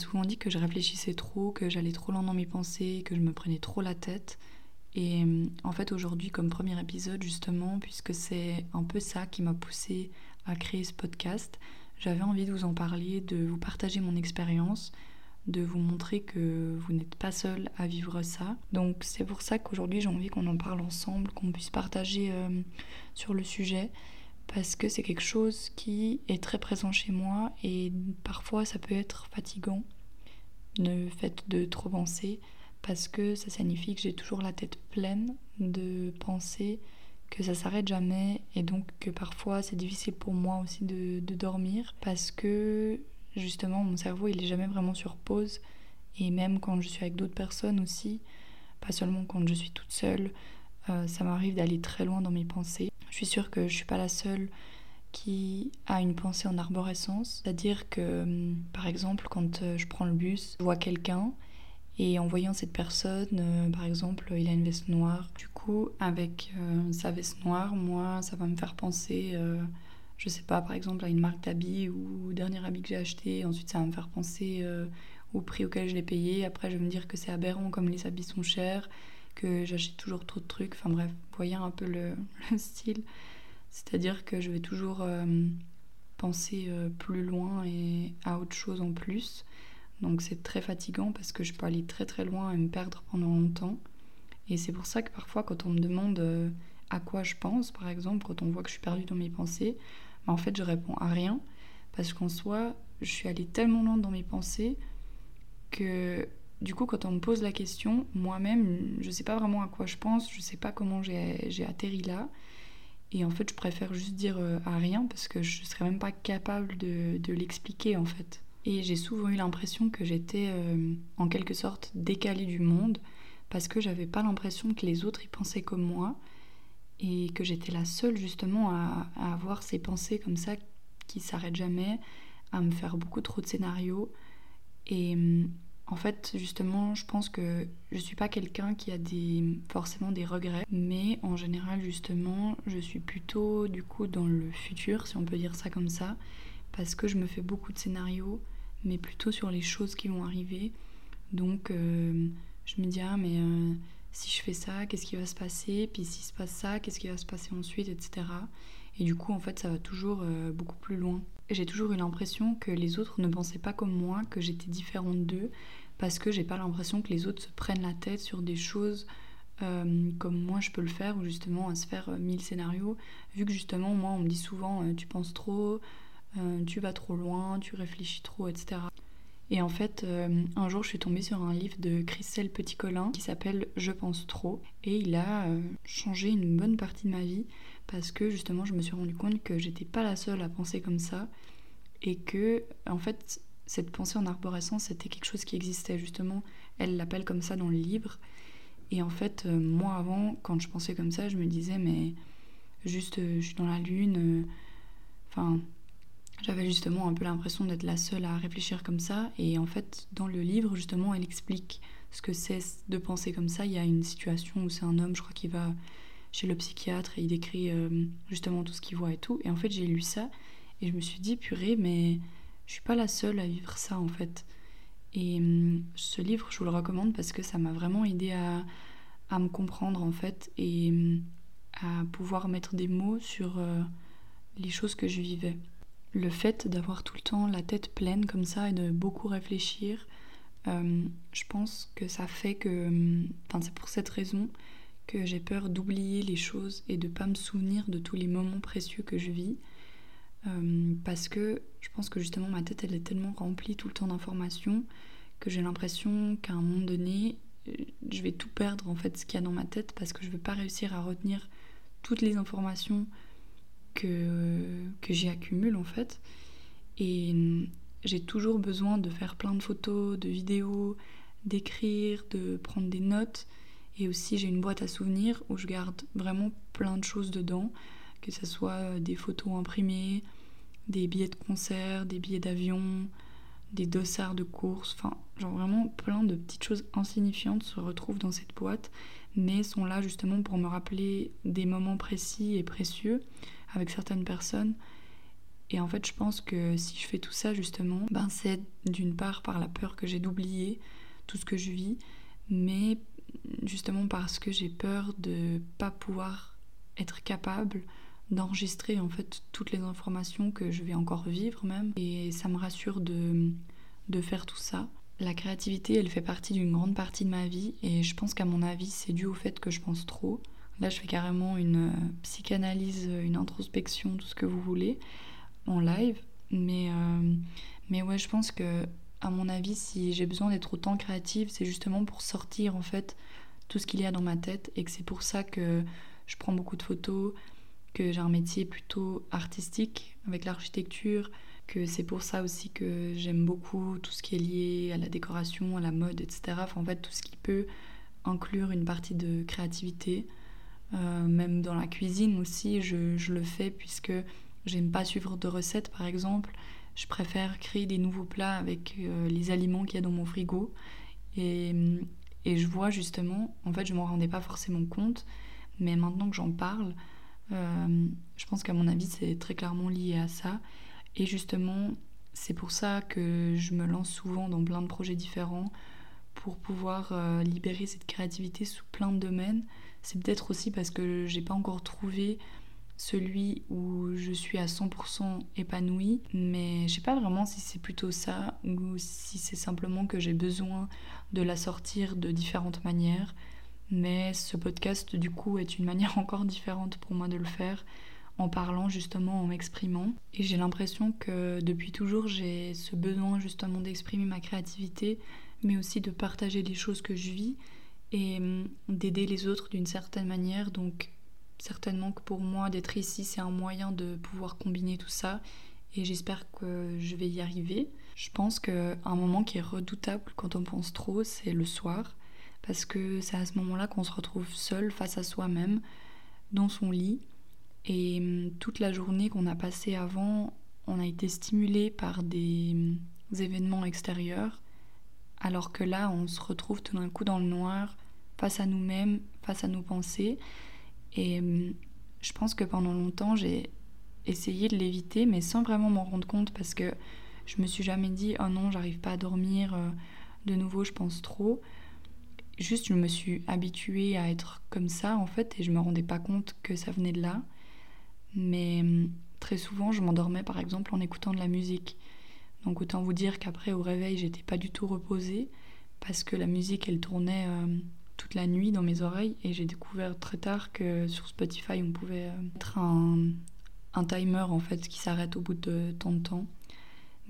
souvent dit que je réfléchissais trop, que j'allais trop loin dans mes pensées, que je me prenais trop la tête. Et euh, en fait aujourd'hui comme premier épisode justement, puisque c'est un peu ça qui m'a poussé à créer ce podcast, j'avais envie de vous en parler, de vous partager mon expérience, de vous montrer que vous n'êtes pas seul à vivre ça. Donc c'est pour ça qu'aujourd'hui j'ai envie qu'on en parle ensemble, qu'on puisse partager euh, sur le sujet, parce que c'est quelque chose qui est très présent chez moi et parfois ça peut être fatigant, le fait de trop penser, parce que ça signifie que j'ai toujours la tête pleine de pensées, que ça s'arrête jamais et donc que parfois c'est difficile pour moi aussi de, de dormir parce que justement mon cerveau il est jamais vraiment sur pause et même quand je suis avec d'autres personnes aussi, pas seulement quand je suis toute seule, euh, ça m'arrive d'aller très loin dans mes pensées. Je suis sûre que je suis pas la seule qui a une pensée en arborescence, c'est-à-dire que hum, par exemple quand euh, je prends le bus, je vois quelqu'un et en voyant cette personne, euh, par exemple, il a une veste noire. Du coup, avec sa veste noire, moi, ça va me faire penser je sais pas, par exemple, à une marque d'habits ou dernier habit que j'ai acheté. Ensuite, ça va me faire penser euh, au prix auquel je l'ai payé. Après, je vais me dire que c'est aberrant comme les habits sont chers, que j'achète toujours trop de trucs. Enfin bref, voyez un peu le, style. C'est-à-dire que je vais toujours euh, penser euh, plus loin et à autre chose en plus. Donc c'est très fatigant parce que je peux aller très très loin et me perdre pendant longtemps. Et c'est pour ça que parfois quand on me demande à quoi je pense, par exemple, quand on voit que je suis perdue dans mes pensées, en fait, je réponds à rien parce qu'en soi, je suis allée tellement loin dans mes pensées que du coup, quand on me pose la question, moi-même, je ne sais pas vraiment à quoi je pense, je ne sais pas comment j'ai atterri là. Et en fait, je préfère juste dire euh, à rien parce que je ne serais même pas capable de, l'expliquer en fait. Et j'ai souvent eu l'impression que j'étais euh, en quelque sorte décalée du monde parce que j'avais pas l'impression que les autres y pensaient comme moi et que j'étais la seule justement à, avoir ces pensées comme ça qui s'arrêtent jamais, à me faire beaucoup trop de scénarios. Et en fait, justement, je pense que je suis pas quelqu'un qui a forcément des regrets, mais en général, justement, je suis plutôt du coup dans le futur, si on peut dire ça comme ça, parce que je me fais beaucoup de scénarios, mais plutôt sur les choses qui vont arriver. Donc, euh, je me dis, ah, mais. Euh, si je fais ça, qu'est-ce qui va se passer, puis s'il se passe ça, qu'est-ce qui va se passer ensuite, etc. Et du coup, en fait, ça va toujours euh, beaucoup plus loin. J'ai toujours eu l'impression que les autres ne pensaient pas comme moi, que j'étais différente d'eux, parce que j'ai pas l'impression que les autres se prennent la tête sur des choses euh, comme moi je peux le faire, ou justement à se faire euh, mille scénarios, vu que justement, moi, on me dit souvent tu penses trop, tu vas trop loin, tu réfléchis trop, etc. Et en fait, euh, un jour, je suis tombée sur un livre de Christelle Petit-Colin qui s'appelle Je pense trop. Et il a euh, changé une bonne partie de ma vie parce que justement, je me suis rendu compte que j'étais pas la seule à penser comme ça et que, en fait, cette pensée en arborescence, c'était quelque chose qui existait justement. Elle l'appelle comme ça dans le livre. Et en fait, euh, moi avant, quand je pensais comme ça, je me disais, mais juste, je suis dans la lune. Enfin, j'avais justement un peu l'impression d'être la seule à réfléchir comme ça. Et en fait, dans le livre, justement, elle explique ce que c'est de penser comme ça. Il y a une situation où c'est un homme, je crois, qui va chez le psychiatre et il décrit euh, justement tout ce qu'il voit et tout. Et en fait, j'ai lu ça et je me suis dit, purée, mais je suis pas la seule à vivre ça en fait. Et hum, ce livre, je vous le recommande parce que ça m'a vraiment aidé à, à, me comprendre en fait et hum, à pouvoir mettre des mots sur euh, les choses que je vivais le fait d'avoir tout le temps la tête pleine comme ça et de beaucoup réfléchir, euh, je pense que ça fait que. Enfin, c'est pour cette raison que j'ai peur d'oublier les choses et de pas me souvenir de tous les moments précieux que je vis. Euh, parce que je pense que justement ma tête elle est tellement remplie tout le temps d'informations que j'ai l'impression qu'à un moment donné euh, je vais tout perdre en fait ce qu'il y a dans ma tête parce que je ne vais pas réussir à retenir toutes les informations que, que j'y accumule en fait. Et j'ai toujours besoin de faire plein de photos, de vidéos, d'écrire, de prendre des notes. Et aussi j'ai une boîte à souvenirs où je garde vraiment plein de choses dedans, que ce soit des photos imprimées, des billets de concert, des billets d'avion, des dossards de course, enfin genre vraiment plein de petites choses insignifiantes se retrouvent dans cette boîte, mais sont là justement pour me rappeler des moments précis et précieux avec certaines personnes. Et en fait, je pense que si je fais tout ça, justement, ben c'est d'une part par la peur que j'ai d'oublier tout ce que je vis, mais justement parce que j'ai peur de pas pouvoir être capable d'enregistrer en fait toutes les informations que je vais encore vivre même. Et ça me rassure de, de faire tout ça. La créativité, elle fait partie d'une grande partie de ma vie et je pense qu'à mon avis, c'est dû au fait que je pense trop. Là, je fais carrément une euh, psychanalyse, une introspection, tout ce que vous voulez, en live. Mais, euh, mais ouais, je pense que, à mon avis, si j'ai besoin d'être autant créative, c'est justement pour sortir en fait tout ce qu'il y a dans ma tête et que c'est pour ça que je prends beaucoup de photos, que j'ai un métier plutôt artistique avec l'architecture, que c'est pour ça aussi que j'aime beaucoup tout ce qui est lié à la décoration, à la mode, etc. Enfin, en fait, tout ce qui peut inclure une partie de créativité. Euh, même dans la cuisine aussi, je, le fais puisque j'aime pas suivre de recettes par exemple. Je préfère créer des nouveaux plats avec euh, les aliments qu'il y a dans mon frigo. Et, et je vois justement, en fait, je m'en rendais pas forcément compte, mais maintenant que j'en parle, euh, je pense qu'à mon avis, c'est très clairement lié à ça. Et justement, c'est pour ça que je me lance souvent dans plein de projets différents pour pouvoir euh, libérer cette créativité sous plein de domaines. C'est peut-être aussi parce que j'ai pas encore trouvé celui où je suis à 100% épanouie, mais je sais pas vraiment si c'est plutôt ça ou si c'est simplement que j'ai besoin de la sortir de différentes manières. Mais ce podcast, du coup, est une manière encore différente pour moi de le faire, en parlant justement, en m'exprimant. Et j'ai l'impression que depuis toujours, j'ai ce besoin justement d'exprimer ma créativité, mais aussi de partager les choses que je vis et hum, d'aider les autres d'une certaine manière. Donc, certainement que pour moi, d'être ici, c'est un moyen de pouvoir combiner tout ça. Et j'espère que je vais y arriver. Je pense qu'un moment qui est redoutable quand on pense trop, c'est le soir parce que c'est à ce moment-là qu'on se retrouve seul face à soi-même dans son lit et hum, toute la journée qu'on a passée avant, on a été stimulé par des hum, événements extérieurs alors que là on se retrouve tout d'un coup dans le noir face à nous-mêmes, face à nos pensées et hum, je pense que pendant longtemps j'ai essayé de l'éviter mais sans vraiment m'en rendre compte parce que je me suis jamais dit oh non j'arrive pas à dormir euh, de nouveau je pense trop Juste, je me suis habituée à être comme ça, en fait, et je me rendais pas compte que ça venait de là. Mais hum, très souvent, je m'endormais, par exemple, en écoutant de la musique. Donc, autant vous dire qu'après, au réveil, j'étais pas du tout reposée, parce que la musique, elle tournait hum, toute la nuit dans mes oreilles, et j'ai découvert très tard que sur Spotify, on pouvait hum, mettre un, un timer, en fait, qui s'arrête au bout de tant de temps.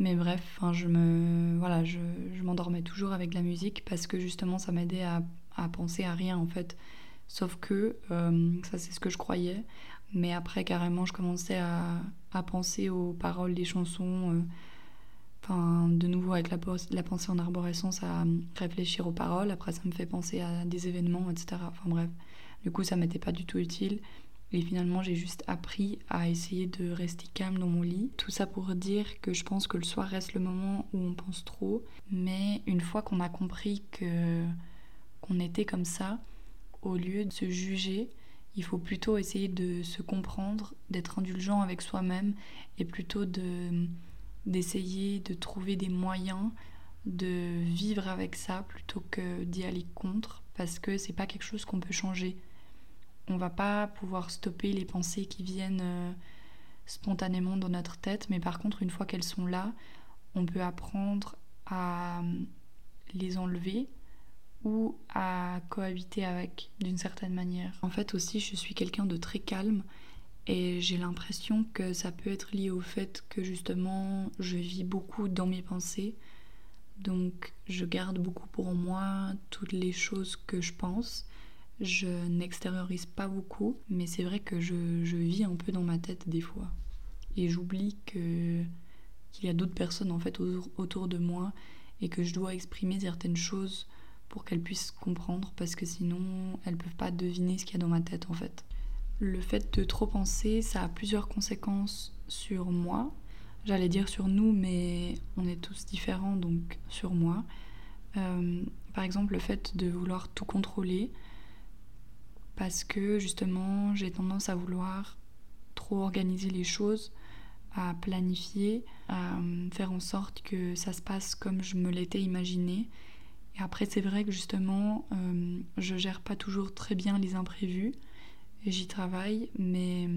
Mais bref, je me voilà, je, m'endormais toujours avec la musique parce que justement ça m'aidait à, penser à rien en fait. Sauf que euh, ça c'est ce que je croyais. Mais après carrément je commençais à, penser aux paroles des chansons. Euh, de nouveau avec la, la pensée en arborescence à réfléchir aux paroles. Après ça me fait penser à des événements, etc. Enfin bref. Du coup ça m'était pas du tout utile. Et finalement, j'ai juste appris à essayer de rester calme dans mon lit. Tout ça pour dire que je pense que le soir reste le moment où on pense trop. Mais une fois qu'on a compris que qu'on était comme ça, au lieu de se juger, il faut plutôt essayer de se comprendre, d'être indulgent avec soi-même et plutôt de d'essayer de trouver des moyens de vivre avec ça plutôt que d'y aller contre parce que c'est pas quelque chose qu'on peut changer on va pas pouvoir stopper les pensées qui viennent euh, spontanément dans notre tête, mais par contre, une fois qu'elles sont là, on peut apprendre à euh, les enlever ou à cohabiter avec d'une certaine manière. En fait aussi, je suis quelqu'un de très calme et j'ai l'impression que ça peut être lié au fait que justement je vis beaucoup dans mes pensées. Donc je garde beaucoup pour moi toutes les choses que je pense je n'extériorise pas beaucoup, mais c'est vrai que je, vis un peu dans ma tête des fois. Et j'oublie que qu'il y a d'autres personnes en fait autour de moi et que je dois exprimer certaines choses pour qu'elles puissent comprendre parce que sinon elles peuvent pas deviner ce qu'il y a dans ma tête en fait. Le fait de trop penser, ça a plusieurs conséquences sur moi. J'allais dire sur nous, mais on est tous différents donc sur moi. Euh, par exemple, le fait de vouloir tout contrôler, parce que justement j'ai tendance à vouloir trop organiser les choses à planifier, à faire en sorte que ça se passe comme je me l'étais imaginé. Et après, c'est vrai que justement, euh, je gère pas toujours très bien les imprévus. J'y travaille, mais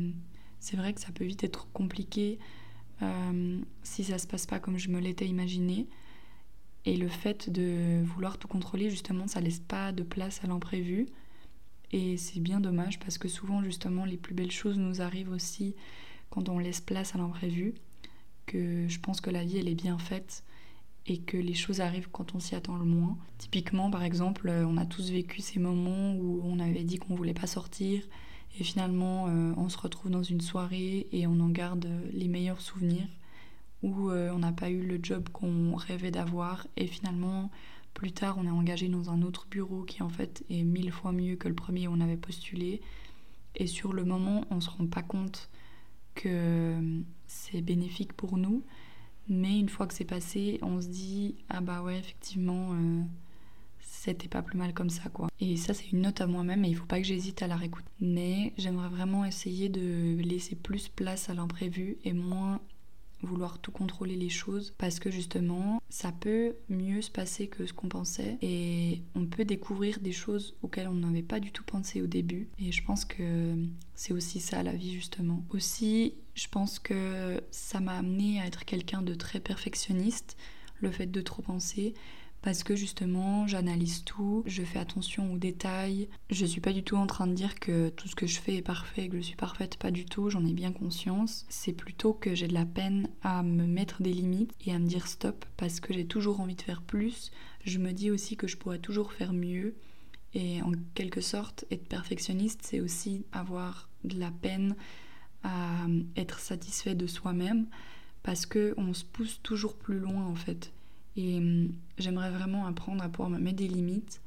c'est vrai que ça peut vite être compliqué euh, si ça se passe pas comme je me l'étais imaginé. Et le fait de vouloir tout contrôler, justement, ça laisse pas de place à l'imprévu. Et c'est bien dommage parce que souvent, justement, les plus belles choses nous arrivent aussi quand on laisse place à l'imprévu. Que je pense que la vie, elle est bien faite et que les choses arrivent quand on s'y attend le moins. Typiquement, par exemple, on a tous vécu ces moments où on avait dit qu'on voulait pas sortir et finalement euh, on se retrouve dans une soirée et on en garde les meilleurs souvenirs où euh, on n'a pas eu le job qu'on rêvait d'avoir. Et finalement plus tard on est engagé dans un autre bureau qui en fait est mille fois mieux que le premier où on avait postulé. Et sur le moment on se rend pas compte que c'est bénéfique pour nous. Mais une fois que c'est passé on se dit ah bah ouais effectivement euh, c'était pas plus mal comme ça quoi. Et ça c'est une note à moi-même et il faut pas que j'hésite à la réécouter. Mais j'aimerais vraiment essayer de laisser plus place à l'imprévu et moins vouloir tout contrôler les choses parce que justement ça peut mieux se passer que ce qu'on pensait et on peut découvrir des choses auxquelles on n'avait pas du tout pensé au début et je pense que c'est aussi ça la vie justement. Aussi je pense que ça m'a amené à être quelqu'un de très perfectionniste le fait de trop penser parce que justement j'analyse tout, je fais attention aux détails. Je suis pas du tout en train de dire que tout ce que je fais est parfait, que je suis parfaite, pas du tout, j'en ai bien conscience. C'est plutôt que j'ai de la peine à me mettre des limites et à me dire stop parce que j'ai toujours envie de faire plus. Je me dis aussi que je pourrais toujours faire mieux. Et en quelque sorte, être perfectionniste, c'est aussi avoir de la peine à être satisfait de soi-même parce que on se pousse toujours plus loin en fait. Et hum, j'aimerais vraiment apprendre à pouvoir me mettre des limites.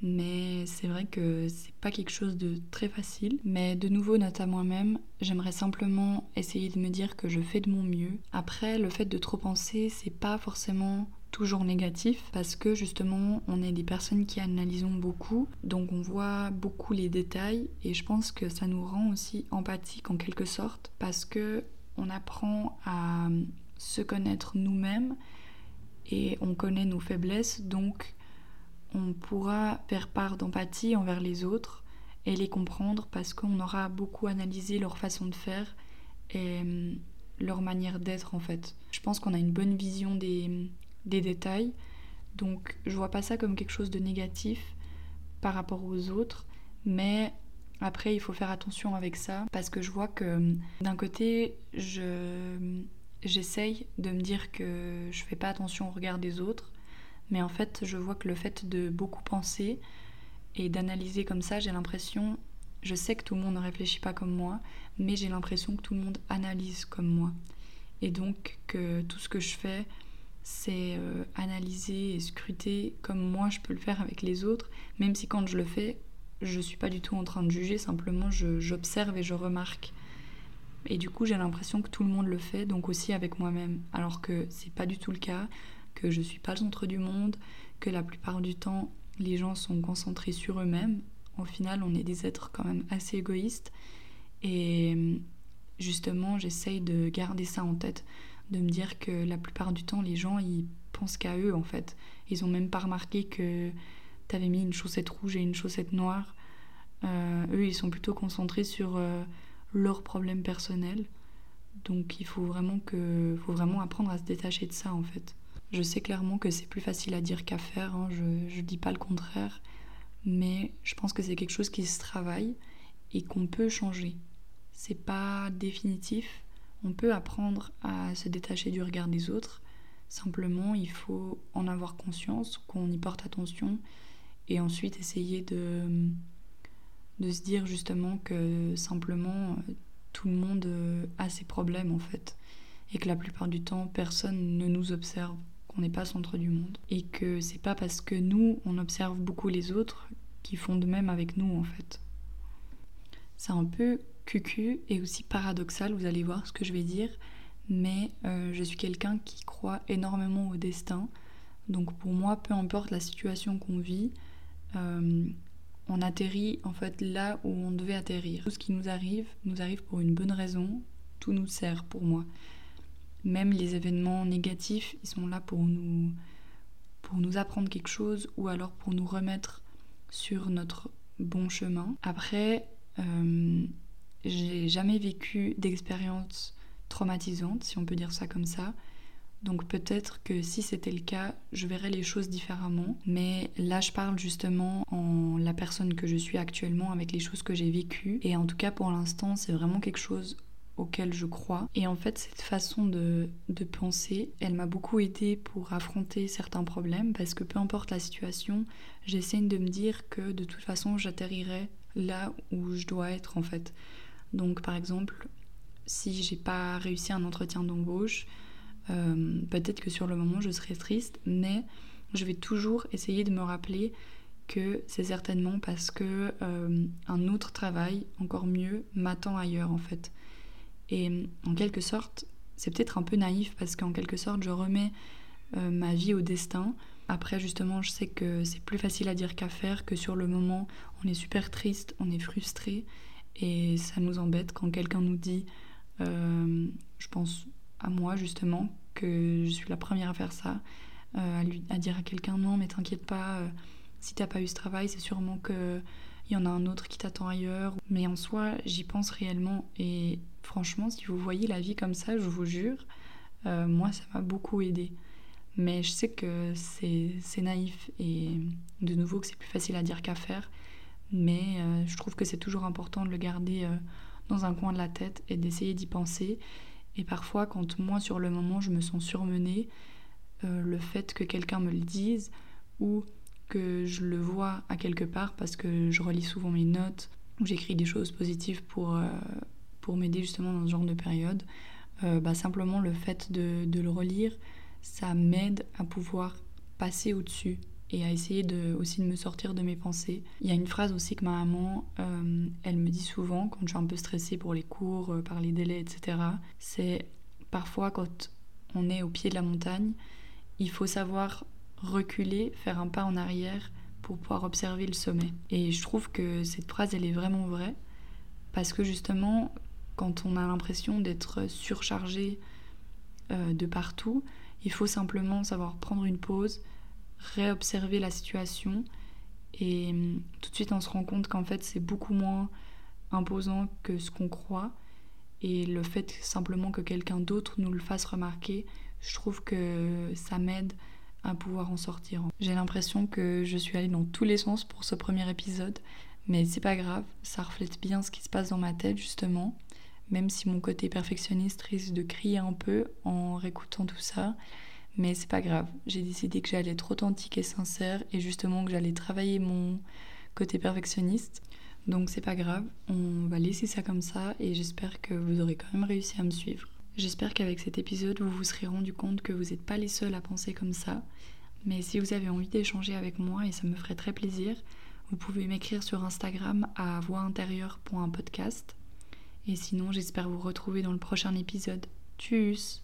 Mais c'est vrai que c'est pas quelque chose de très facile. Mais de nouveau, note à moi-même, j'aimerais simplement essayer de me dire que je fais de mon mieux. Après, le fait de trop penser, c'est pas forcément toujours négatif parce que justement on est des personnes qui analysons beaucoup donc on voit beaucoup les détails et je pense que ça nous rend aussi empathique en quelque sorte parce que on apprend à se connaître nous-mêmes et on connaît nos faiblesses, donc on pourra faire part d'empathie envers les autres et les comprendre parce qu'on aura beaucoup analysé leur façon de faire et hum, leur manière d'être en fait. Je pense qu'on a une bonne vision des, des détails, donc je vois pas ça comme quelque chose de négatif par rapport aux autres, mais après il faut faire attention avec ça parce que je vois que hum, d'un côté je j'essaye de me dire que je fais pas attention au regard des autres, mais en fait, je vois que le fait de beaucoup penser et d'analyser comme ça, j'ai l'impression, je sais que tout le monde ne réfléchit pas comme moi, mais j'ai l'impression que tout le monde analyse comme moi. Et donc que tout ce que je fais, c'est euh, analyser et scruter comme moi je peux le faire avec les autres, même si quand je le fais, je suis pas du tout en train de juger, simplement j'observe et je remarque. Et du coup, j'ai l'impression que tout le monde le fait, donc aussi avec moi-même. Alors que c'est pas du tout le cas, que je suis pas le centre du monde, que la plupart du temps, les gens sont concentrés sur eux-mêmes. Au final, on est des êtres quand même assez égoïstes. Et justement, j'essaye de garder ça en tête, de me dire que la plupart du temps, les gens, ils pensent qu'à eux en fait. Ils ont même pas remarqué que t'avais mis une chaussette rouge et une chaussette noire. Euh, eux, ils sont plutôt concentrés sur euh, leurs problèmes personnels. Donc il faut vraiment, que, faut vraiment apprendre à se détacher de ça en fait. Je sais clairement que c'est plus facile à dire qu'à faire, hein, je ne dis pas le contraire, mais je pense que c'est quelque chose qui se travaille et qu'on peut changer. C'est pas définitif, on peut apprendre à se détacher du regard des autres, simplement il faut en avoir conscience, qu'on y porte attention et ensuite essayer de de se dire justement que simplement euh, tout le monde euh, a ses problèmes en fait et que la plupart du temps personne ne nous observe, qu'on n'est pas centre du monde et que c'est pas parce que nous on observe beaucoup les autres qui font de même avec nous en fait. C'est un peu cucu et aussi paradoxal, vous allez voir ce que je vais dire, mais euh, je suis quelqu'un qui croit énormément au destin. Donc pour moi, peu importe la situation qu'on vit, on atterrit en fait là où on devait atterrir. Tout ce qui nous arrive nous arrive pour une bonne raison, tout nous sert pour moi. même les événements négatifs, ils sont là pour nous, pour nous apprendre quelque chose ou alors pour nous remettre sur notre bon chemin. Après, euh, j'ai jamais vécu d'expérience traumatisante, si on peut dire ça comme ça. Donc peut-être que si c'était le cas, je verrais les choses différemment. Mais là, je parle justement en la personne que je suis actuellement avec les choses que j'ai vécues. Et en tout cas, pour l'instant, c'est vraiment quelque chose auquel je crois. Et en fait, cette façon de, de penser, elle m'a beaucoup aidé pour affronter certains problèmes parce que peu importe la situation, j'essaie de me dire que de toute façon, j'atterrirai là où je dois être en fait. Donc par exemple, si j'ai pas réussi un entretien d'embauche, euh, peut-être que sur le moment je serai triste, mais je vais toujours essayer de me rappeler que c'est certainement parce que euh, un autre travail, encore mieux, m'attend ailleurs en fait. Et en quelque sorte, c'est peut-être un peu naïf parce qu'en quelque sorte, je remets euh, ma vie au destin. Après, justement, je sais que c'est plus facile à dire qu'à faire, que sur le moment, on est super triste, on est frustré, et ça nous embête quand quelqu'un nous dit, je pense à moi justement, que je suis la première à faire ça, euh, à, lui, à dire à quelqu'un non mais t'inquiète pas, euh, si t'as pas eu ce travail c'est sûrement que il y en a un autre qui t'attend ailleurs. Mais en soi j'y pense réellement et franchement si vous voyez la vie comme ça, je vous jure, euh, moi ça m'a beaucoup aidé. Mais je sais que c'est naïf et de nouveau que c'est plus facile à dire qu'à faire. Mais je trouve que c'est toujours important de le garder dans un coin de la tête et d'essayer d'y penser et parfois, quand moi, sur le moment, je me sens surmenée, euh, le fait que quelqu'un me le dise ou que je le vois à quelque part parce que je relis souvent mes notes ou j'écris des choses positives pour, euh, m'aider justement dans ce genre de période, euh, bah, simplement le fait de le relire, ça m'aide à pouvoir passer au-dessus et à essayer de, aussi de me sortir de mes pensées. Il y a une phrase aussi que ma maman, euh, elle me dit souvent quand je suis un peu stressée pour les cours, euh, par les délais, etc. C'est parfois quand on est au pied de la montagne, il faut savoir reculer, faire un pas en arrière pour pouvoir observer le sommet. Et je trouve que cette phrase, elle est vraiment vraie parce que justement, quand on a l'impression d'être surchargé euh, de partout, il faut simplement savoir prendre une pause, réobserver la situation et hum, tout de suite on se rend compte qu'en fait c'est beaucoup moins imposant que ce qu'on croit et le fait simplement que quelqu'un d'autre nous le fasse remarquer, je trouve que ça m'aide à pouvoir en sortir. J'ai l'impression que je suis allée dans tous les sens pour ce premier épisode, mais c'est pas grave, ça reflète bien ce qui se passe dans ma tête justement, même si mon côté perfectionniste risque de crier un peu en réécoutant tout ça. Mais c'est pas grave, j'ai décidé que j'allais être authentique et sincère et justement que j'allais travailler mon côté perfectionniste. Donc c'est pas grave, on va laisser ça comme ça et j'espère que vous aurez quand même réussi à me suivre. J'espère qu'avec cet épisode, vous vous serez rendu compte que vous n'êtes pas les seuls à penser comme ça. Mais si vous avez envie d'échanger avec moi, et ça me ferait très plaisir, vous pouvez m'écrire sur Instagram à voixintérieure.podcast. Et sinon, j'espère vous retrouver dans le prochain épisode. Tchuss